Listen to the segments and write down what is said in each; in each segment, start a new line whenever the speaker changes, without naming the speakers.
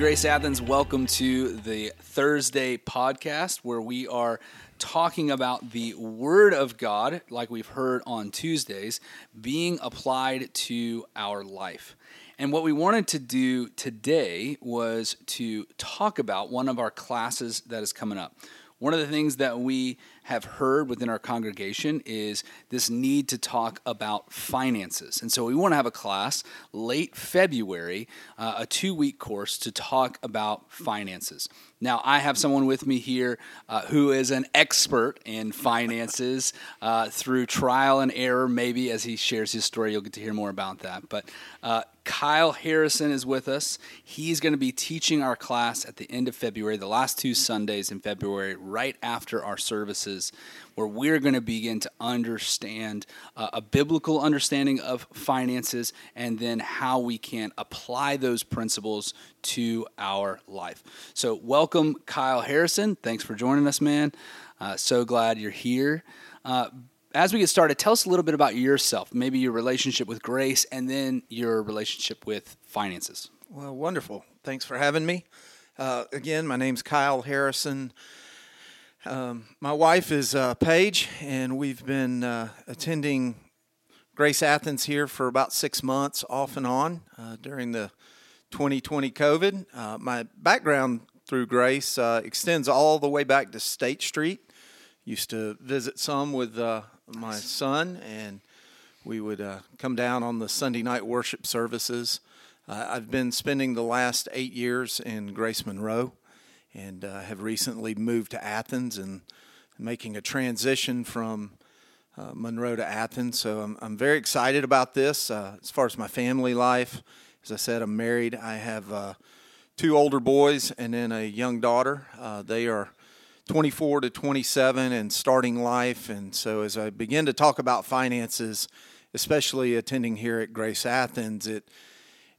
Grace Athens, welcome to the Thursday podcast where we are talking about the Word of God, like we've heard on Tuesdays, being applied to our life. And what we wanted to do today was to talk about one of our classes that is coming up. One of the things that we have heard within our congregation is this need to talk about finances. And so we want to have a class late February, uh, a two week course to talk about finances. Now, I have someone with me here uh, who is an expert in finances uh, through trial and error, maybe as he shares his story. You'll get to hear more about that. But uh, Kyle Harrison is with us. He's going to be teaching our class at the end of February, the last two Sundays in February, right after our services, where we're going to begin to understand uh, a biblical understanding of finances and then how we can apply those principles to our life. So, welcome, Kyle Harrison. Thanks for joining us, man. Uh, so glad you're here. Uh, as we get started, tell us a little bit about yourself, maybe your relationship with grace, and then your relationship with finances.
Well, wonderful. Thanks for having me. Uh, again, my name's Kyle Harrison. Um, my wife is uh, Paige, and we've been uh, attending Grace Athens here for about six months, off and on, uh, during the 2020 COVID. Uh, my background through Grace uh, extends all the way back to State Street. Used to visit some with my son, and we would uh, come down on the Sunday night worship services. Uh, I've been spending the last eight years in Grace Monroe and uh, have recently moved to Athens and making a transition from uh, Monroe to Athens. So I'm, I'm very excited about this. Uh, as far as my family life, as I said, I'm married. I have uh, two older boys and then a young daughter. they are 24 to 27 and starting life. And so, as I begin to talk about finances, especially attending here at Grace Athens, it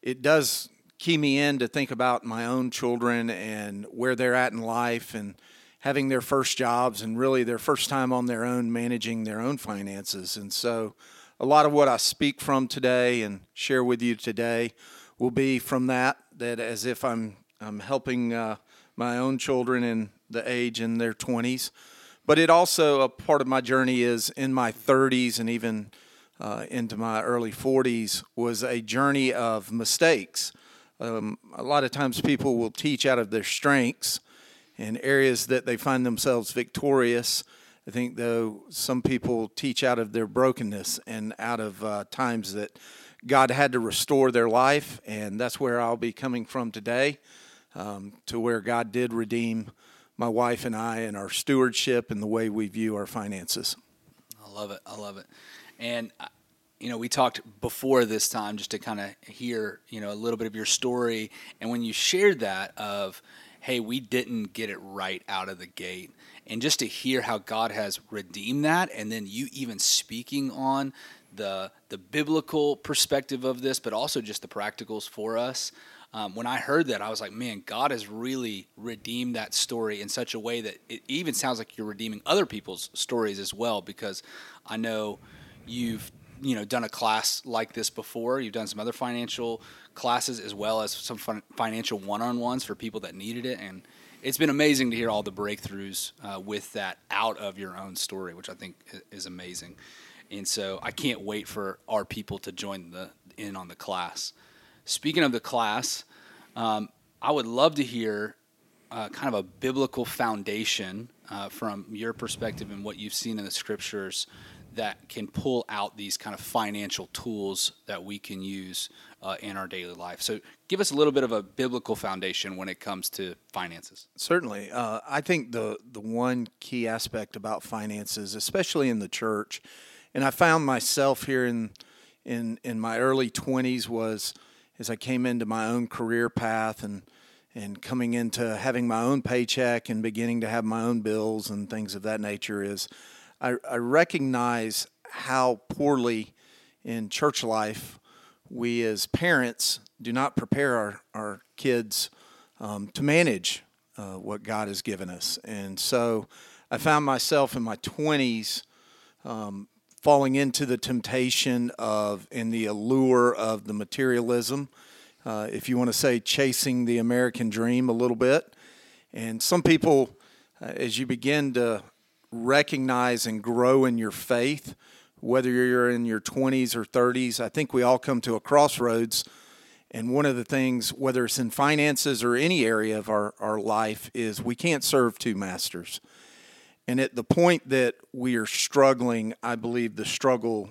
it does key me in to think about my own children and where they're at in life and having their first jobs and really their first time on their own managing their own finances. And so, a lot of what I speak from today and share with you today will be from that. That as if I'm I'm helping uh, my own children in the age in their 20s. But it also, a part of my journey is in my 30s and even uh, into my early 40s, was a journey of mistakes. Um, a lot of times people will teach out of their strengths and areas that they find themselves victorious. I think, though, some people teach out of their brokenness and out of uh, times that God had to restore their life, and that's where I'll be coming from today, um, to where God did redeem my wife and I and our stewardship and the way we view our finances.
I love it. I love it. And uh, you know, we talked before this time just to kind of hear, you know, a little bit of your story and when you shared that of hey, we didn't get it right out of the gate. And just to hear how God has redeemed that and then you even speaking on the the biblical perspective of this, but also just the practicals for us um, when I heard that, I was like, man, God has really redeemed that story in such a way that it even sounds like you're redeeming other people's stories as well. Because I know you've you know done a class like this before. You've done some other financial classes as well as some financial one-on-ones for people that needed it, and it's been amazing to hear all the breakthroughs uh, with that out of your own story, which I think is amazing. And so I can't wait for our people to join the in on the class. Speaking of the class, um, I would love to hear uh, kind of a biblical foundation uh, from your perspective and what you've seen in the scriptures that can pull out these kind of financial tools that we can use uh, in our daily life. So, give us a little bit of a biblical foundation when it comes to finances.
Certainly, uh, I think the the one key aspect about finances, especially in the church, and I found myself here in in in my early twenties was as I came into my own career path and and coming into having my own paycheck and beginning to have my own bills and things of that nature is I, I recognize how poorly in church life we as parents do not prepare our, our kids um, to manage uh, what God has given us. And so I found myself in my 20s um, falling into the temptation of and the allure of the materialism uh, if you want to say chasing the American dream a little bit. And some people, uh, as you begin to recognize and grow in your faith, whether you're in your 20s or 30s, I think we all come to a crossroads. And one of the things, whether it's in finances or any area of our, our life, is we can't serve two masters. And at the point that we are struggling, I believe the struggle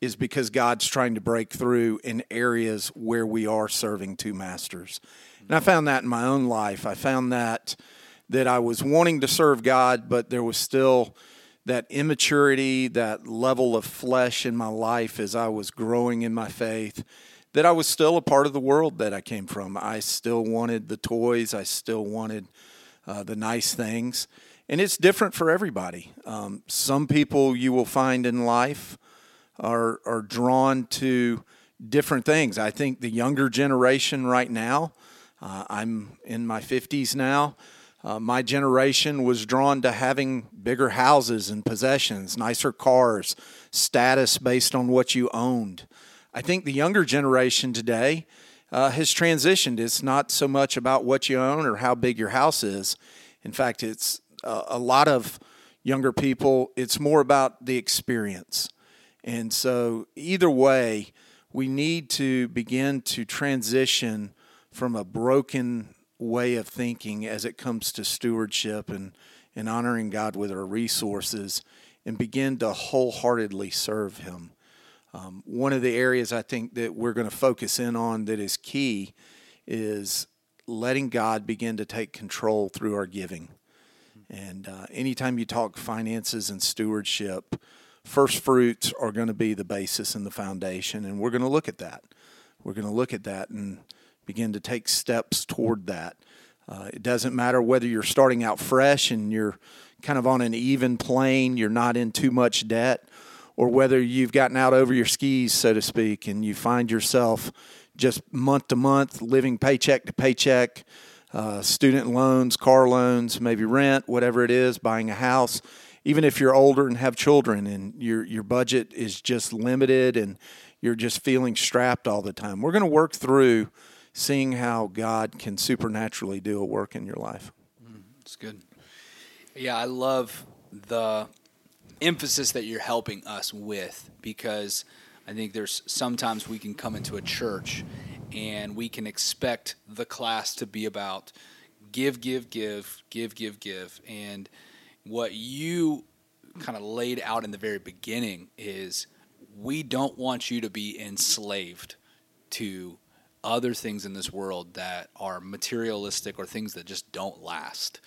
is because God's trying to break through in areas where we are serving two masters. And I found that in my own life. I found that that I was wanting to serve God, but there was still that immaturity, that level of flesh in my life as I was growing in my faith, that I was still a part of the world that I came from. I still wanted the toys, I still wanted uh, the nice things. And it's different for everybody. Um, some people you will find in life are are drawn to different things. I think the younger generation right now, uh, I'm in my 50s now. Uh, my generation was drawn to having bigger houses and possessions, nicer cars, status based on what you owned. I think the younger generation today uh, has transitioned. It's not so much about what you own or how big your house is. In fact, it's uh, a lot of younger people, it's more about the experience. And so, either way, we need to begin to transition from a broken way of thinking as it comes to stewardship and, and honoring God with our resources and begin to wholeheartedly serve Him. Um, one of the areas I think that we're going to focus in on that is key is letting God begin to take control through our giving. And uh, anytime you talk finances and stewardship, first fruits are going to be the basis and the foundation, and we're going to look at that. We're going to look at that and begin to take steps toward that. Uh, it doesn't matter whether you're starting out fresh and you're kind of on an even plane, you're not in too much debt, or whether you've gotten out over your skis, so to speak, and you find yourself just month to month living paycheck to paycheck, uh, student loans, car loans, maybe rent, whatever it is, buying a house even if you're older and have children and your your budget is just limited and you're just feeling strapped all the time. We're going to work through seeing how God can supernaturally do a work in your life.
Mm, it's good. Yeah, I love the emphasis that you're helping us with because I think there's sometimes we can come into a church and we can expect the class to be about give, give, give, give, give, give. And what you kind of laid out in the very beginning is we don't want you to be enslaved to other things in this world that are materialistic or things that just don't last.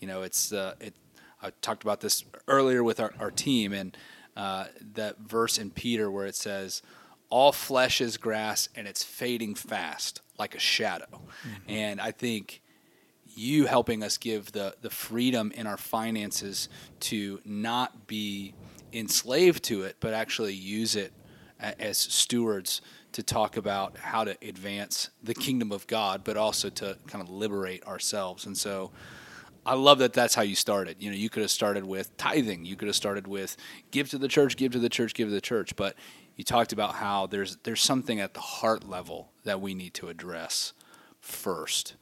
You know, it's uh, it. I talked about this earlier with our, our team and uh, that verse in Peter where it says, "All flesh is grass and it's fading fast like a shadow," mm-hmm. and I think you helping us give the the freedom in our finances to not be enslaved to it, but actually use it as stewards to talk about how to advance the kingdom of God, but also to kind of liberate ourselves. And so I love that that's how you started. You know, you could have started with tithing, you could have started with give to the church, give to the church, give to the church, but you talked about how there's there's something at the heart level that we need to address first.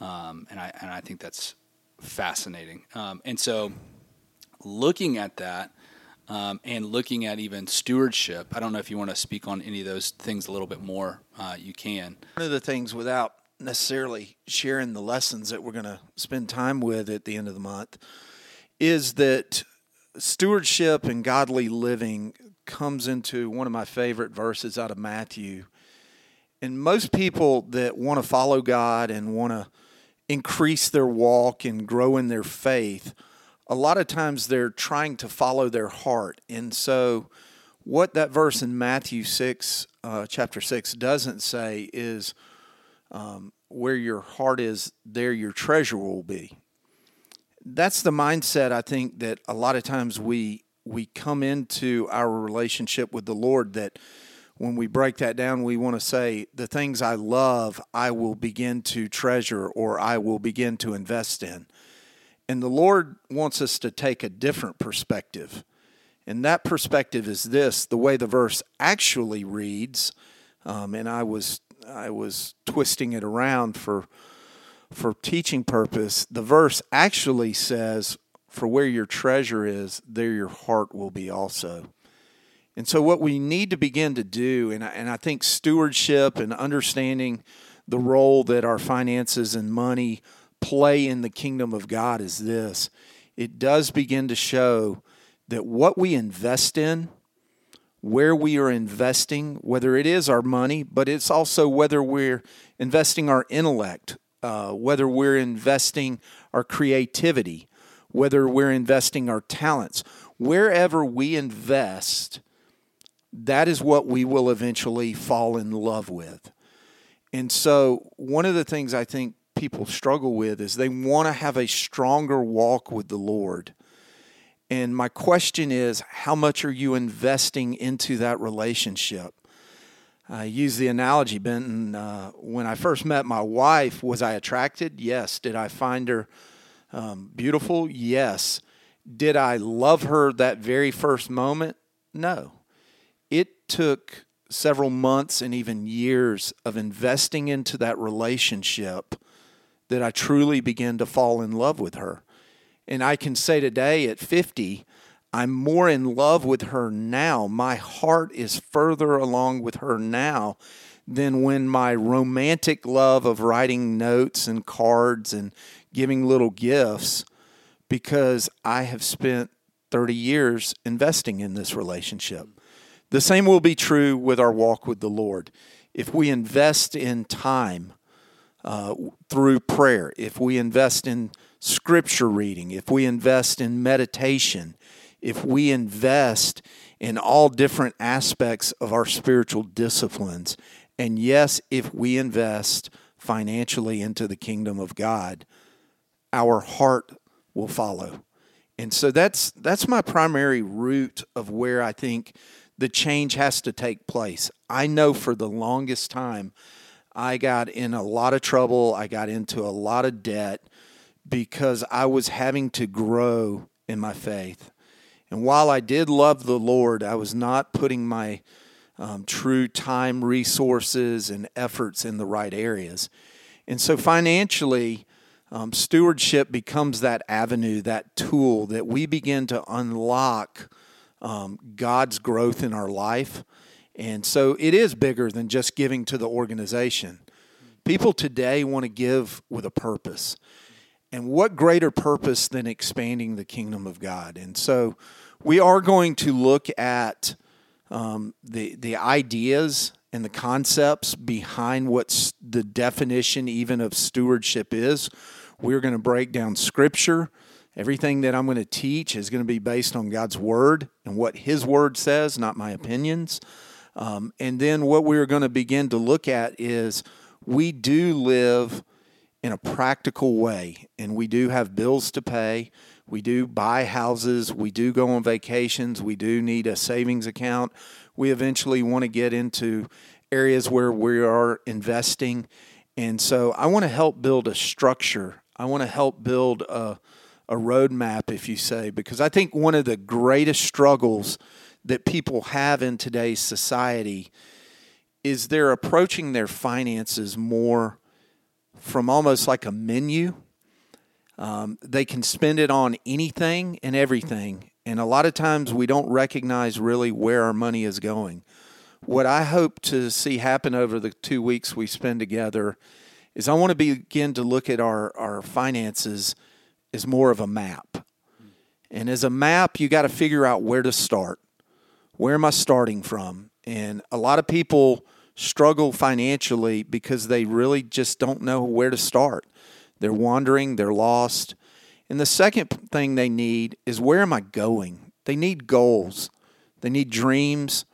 Um, and I and I think that's fascinating. Um, and so, looking at that, um, and looking at even stewardship, I don't know if you want to speak on any of those things a little bit more. Uh, you can.
One of the things, without necessarily sharing the lessons that we're going to spend time with at the end of the month, is that stewardship and godly living comes into one of my favorite verses out of Matthew. And most people that want to follow God and want to increase their walk and grow in their faith, a lot of times they're trying to follow their heart. And so, what that verse in Matthew 6, uh, chapter 6, doesn't say is um, where your heart is, there your treasure will be. That's the mindset I think that a lot of times we we come into our relationship with the Lord that when we break that down, we want to say, the things I love, I will begin to treasure or I will begin to invest in. And the Lord wants us to take a different perspective. And that perspective is this the way the verse actually reads. Um, and I was I was twisting it around for for teaching purpose. The verse actually says, "For where your treasure is, there your heart will be also." And so, what we need to begin to do, and I, and I think stewardship and understanding the role that our finances and money play in the kingdom of God is this it does begin to show that what we invest in, where we are investing, whether it is our money, but it's also whether we're investing our intellect, uh, whether we're investing our creativity, whether we're investing our talents, wherever we invest, that is what we will eventually fall in love with. And so, one of the things I think people struggle with is they want to have a stronger walk with the Lord. And my question is, how much are you investing into that relationship? I use the analogy, Benton. Uh, when I first met my wife, was I attracted? Yes. Did I find her um, beautiful? Yes. Did I love her that very first moment? No. It took several months and even years of investing into that relationship that I truly began to fall in love with her. And I can say today at 50, I'm more in love with her now. My heart is further along with her now than when my romantic love of writing notes and cards and giving little gifts because I have spent 30 years investing in this relationship. The same will be true with our walk with the Lord. If we invest in time uh, through prayer, if we invest in scripture reading, if we invest in meditation, if we invest in all different aspects of our spiritual disciplines, and yes, if we invest financially into the kingdom of God, our heart will follow. And so that's that's my primary root of where I think the change has to take place. I know for the longest time, I got in a lot of trouble. I got into a lot of debt because I was having to grow in my faith. And while I did love the Lord, I was not putting my um, true time, resources, and efforts in the right areas. And so financially, um, stewardship becomes that avenue, that tool that we begin to unlock um, God's growth in our life. And so it is bigger than just giving to the organization. People today want to give with a purpose. And what greater purpose than expanding the kingdom of God? And so we are going to look at um, the, the ideas and the concepts behind what's the definition even of stewardship is. We're going to break down scripture. Everything that I'm going to teach is going to be based on God's word and what His word says, not my opinions. Um, and then what we're going to begin to look at is we do live in a practical way, and we do have bills to pay. We do buy houses. We do go on vacations. We do need a savings account. We eventually want to get into areas where we are investing. And so I want to help build a structure. I want to help build a a roadmap, if you say, because I think one of the greatest struggles that people have in today's society is they're approaching their finances more from almost like a menu. Um, they can spend it on anything and everything. And a lot of times we don't recognize really where our money is going. What I hope to see happen over the two weeks we spend together is I want to begin to look at our, our finances as more of a map. And as a map, you got to figure out where to start. Where am I starting from? And a lot of people struggle financially because they really just don't know where to start. They're wandering, they're lost. And the second thing they need is where am I going? They need goals, they need dreams.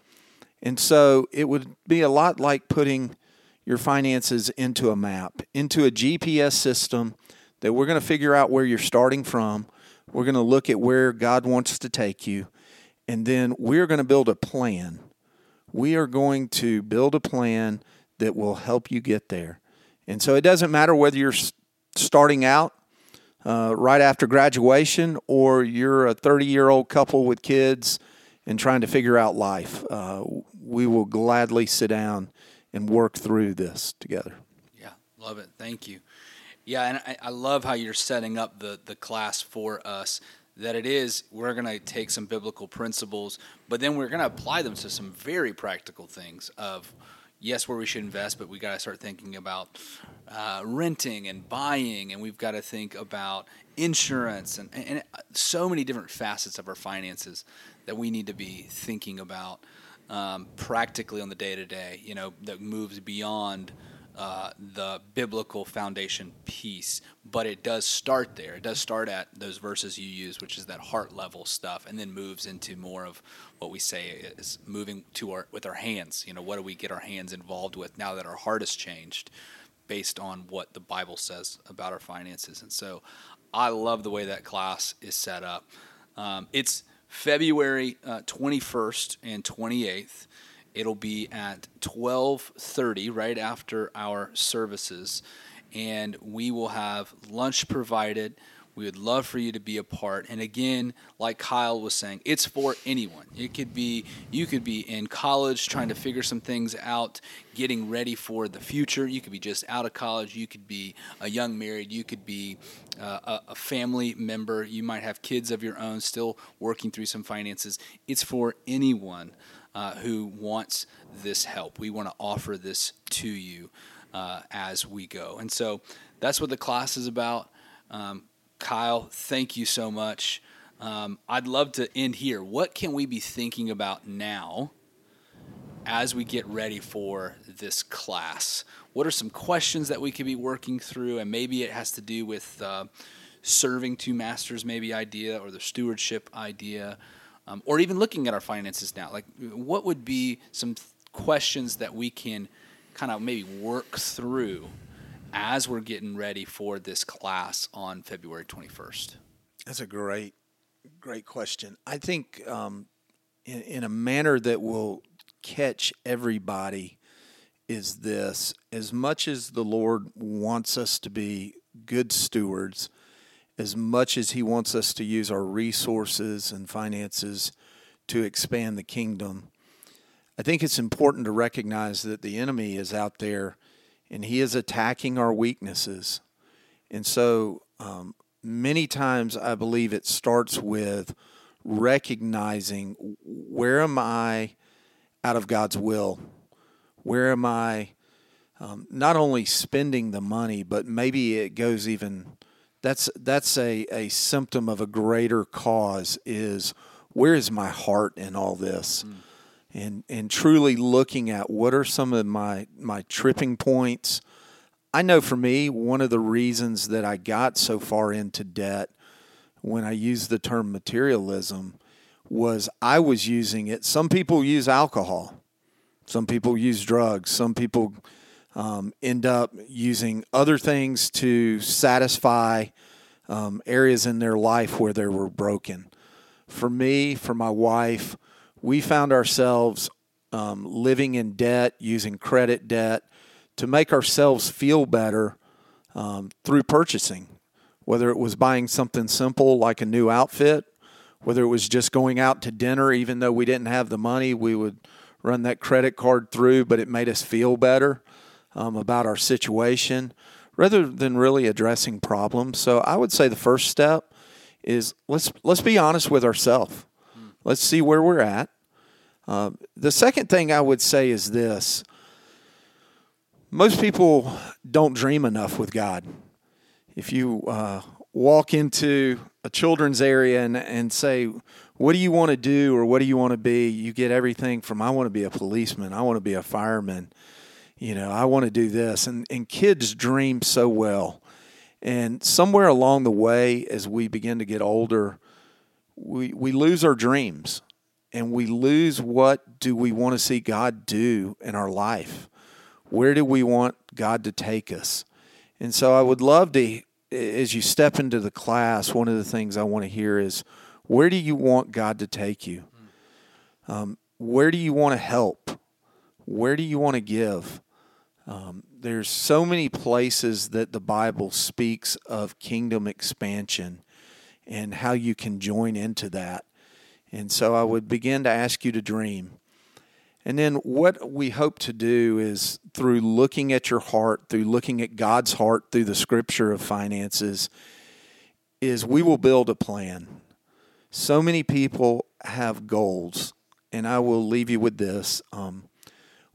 And so it would be a lot like putting your finances into a map, into a GPS system that we're going to figure out where you're starting from. We're going to look at where God wants to take you. And then we're going to build a plan. We are going to build a plan that will help you get there. And so it doesn't matter whether you're starting out uh, right after graduation or you're a 30 year old couple with kids and trying to figure out life. Uh, we will gladly sit down and work through this together.
Yeah, love it. Thank you. Yeah, and I, I love how you're setting up the the class for us. That it is, we're going to take some biblical principles, but then we're going to apply them to some very practical things of yes, where we should invest, but we got to start thinking about uh, renting and buying, and we've got to think about insurance and, and so many different facets of our finances that we need to be thinking about um, practically on the day to day. You know, that moves beyond uh, the biblical foundation piece, but it does start there. It does start at those verses you use, which is that heart level stuff, and then moves into more of what we say is moving to our with our hands. You know, what do we get our hands involved with now that our heart has changed, based on what the Bible says about our finances? And so, I love the way that class is set up. Um, it's February uh, 21st and 28th. It'll be at 12:30 right after our services and we will have lunch provided. We would love for you to be a part. And again, like Kyle was saying, it's for anyone. It could be you could be in college trying to figure some things out, getting ready for the future. You could be just out of college. You could be a young married. You could be uh, a, a family member. You might have kids of your own, still working through some finances. It's for anyone uh, who wants this help. We want to offer this to you uh, as we go. And so that's what the class is about. Um, Kyle, thank you so much. Um, I'd love to end here. What can we be thinking about now as we get ready for this class? What are some questions that we could be working through? And maybe it has to do with uh, serving two masters, maybe idea, or the stewardship idea, um, or even looking at our finances now. Like, what would be some th- questions that we can kind of maybe work through as we're getting ready for this class on February 21st?
That's a great, great question. I think um, in, in a manner that will catch everybody is this as much as the Lord wants us to be good stewards, as much as He wants us to use our resources and finances to expand the kingdom, I think it's important to recognize that the enemy is out there and he is attacking our weaknesses. And so, um, many times I believe it starts with recognizing where am I out of God's will? Where am I um, not only spending the money, but maybe it goes even that's that's a, a symptom of a greater cause is where is my heart in all this? Mm and and truly looking at what are some of my my tripping points. I know for me, one of the reasons that I got so far into debt when I used the term materialism was I was using it. Some people use alcohol, some people use drugs, some people um, end up using other things to satisfy um, areas in their life where they were broken. For me, for my wife, we found ourselves um, living in debt, using credit debt to make ourselves feel better um, through purchasing, whether it was buying something simple like a new outfit, whether it was just going out to dinner, even though we didn't have the money, we would run that credit card through, but it made us feel better um, about our situation rather than really addressing problems. So I would say the first step is let's let's be honest with ourselves. Let's see where we're at. Uh, the second thing I would say is this most people don't dream enough with God. If you uh, walk into a children's area and, and say, What do you want to do or what do you want to be? You get everything from, I want to be a policeman, I want to be a fireman, you know, I want to do this. And, and kids dream so well. And somewhere along the way, as we begin to get older, we, we lose our dreams and we lose what do we want to see God do in our life? Where do we want God to take us? And so I would love to, as you step into the class, one of the things I want to hear is where do you want God to take you? Um, where do you want to help? Where do you want to give? Um, there's so many places that the Bible speaks of kingdom expansion and how you can join into that. And so I would begin to ask you to dream. And then what we hope to do is through looking at your heart, through looking at God's heart through the scripture of finances, is we will build a plan. So many people have goals, and I will leave you with this. Um,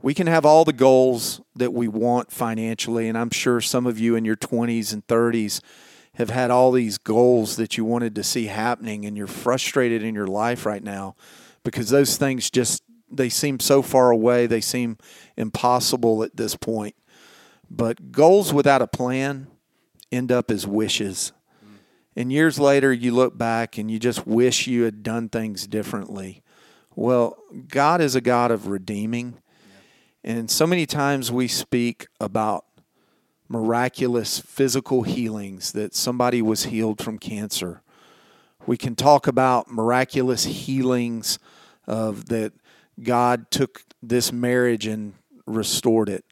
we can have all the goals that we want financially, and I'm sure some of you in your 20s and 30s have had all these goals that you wanted to see happening, and you're frustrated in your life right now because those things just they seem so far away, they seem impossible at this point. But goals without a plan end up as wishes. And years later, you look back and you just wish you had done things differently. Well, God is a God of redeeming. And so many times we speak about miraculous physical healings that somebody was healed from cancer. We can talk about miraculous healings of that God took this marriage and restored it.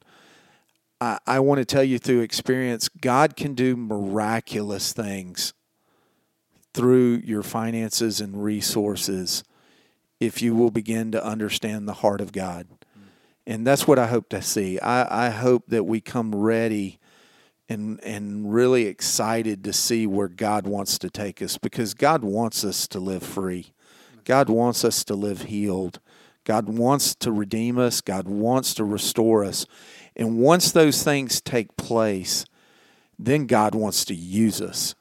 I, I want to tell you through experience, God can do miraculous things through your finances and resources if you will begin to understand the heart of God. And that's what I hope to see. I, I hope that we come ready and and really excited to see where God wants to take us because God wants us to live free. God wants us to live healed. God wants to redeem us. God wants to restore us. And once those things take place, then God wants to use us.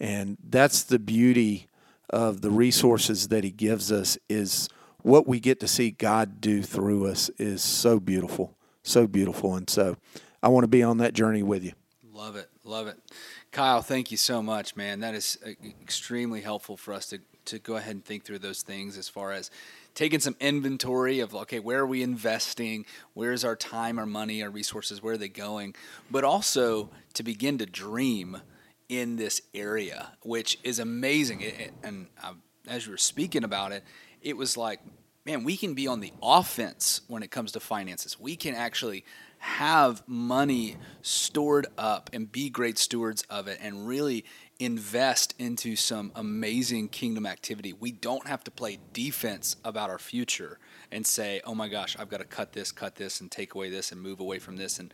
And that's the beauty of the resources that he gives us is what we get to see God do through us is so beautiful. So beautiful. And so I want to be on that journey with you.
Love it. Love it. Kyle, thank you so much, man. That is uh, extremely helpful for us to, to go ahead and think through those things as far as taking some inventory of okay where are we investing where's our time our money our resources where are they going but also to begin to dream in this area which is amazing and as you were speaking about it it was like man we can be on the offense when it comes to finances we can actually have money stored up and be great stewards of it and really invest into some amazing kingdom activity. We don't have to play defense about our future and say, "Oh my gosh, I've got to cut this, cut this and take away this and move away from this and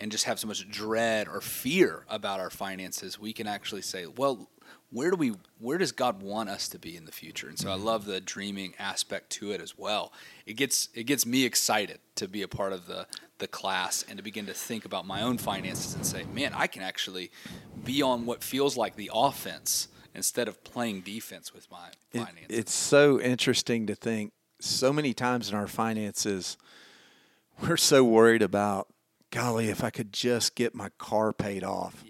and just have so much dread or fear about our finances." We can actually say, "Well, where do we where does God want us to be in the future? And so mm-hmm. I love the dreaming aspect to it as well. It gets it gets me excited to be a part of the the class and to begin to think about my own finances and say, man, I can actually be on what feels like the offense instead of playing defense with my finances.
It, it's so interesting to think so many times in our finances we're so worried about golly if I could just get my car paid off.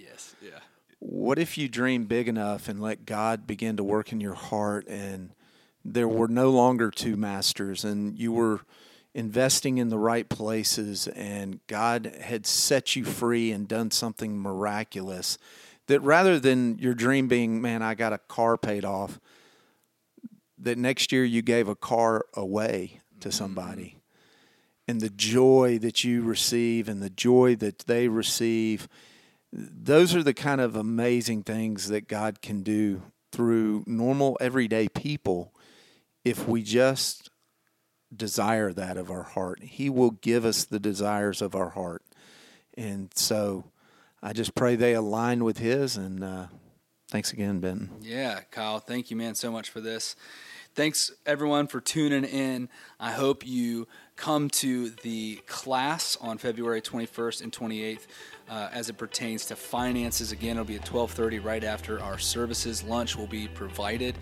What if you dream big enough and let God begin to work in your heart and there were no longer two masters and you were investing in the right places and God had set you free and done something miraculous that rather than your dream being man I got a car paid off that next year you gave a car away to somebody mm-hmm. and the joy that you receive and the joy that they receive those are the kind of amazing things that God can do through normal everyday people if we just desire that of our heart. He will give us the desires of our heart. And so I just pray they align with His. And uh, thanks again, Ben.
Yeah, Kyle, thank you, man, so much for this. Thanks, everyone, for tuning in. I hope you come to the class on February 21st and 28th uh, as it pertains to finances. Again, it'll be at 12:30 right after our services. Lunch will be provided.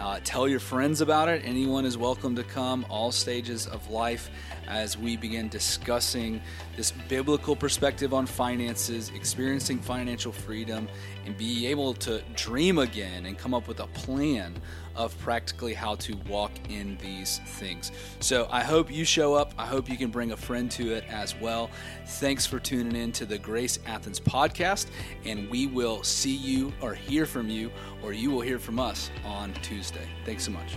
Uh, tell your friends about it. Anyone is welcome to come. All stages of life as we begin discussing this biblical perspective on finances, experiencing financial freedom, and be able to dream again and come up with a plan of practically how to walk in these things. So I hope you show up. I hope you can bring a friend to it as well. Thanks for tuning in to the Grace Athens podcast, and we will see you or hear from you, or you will hear from us on Tuesday. Thanks so much.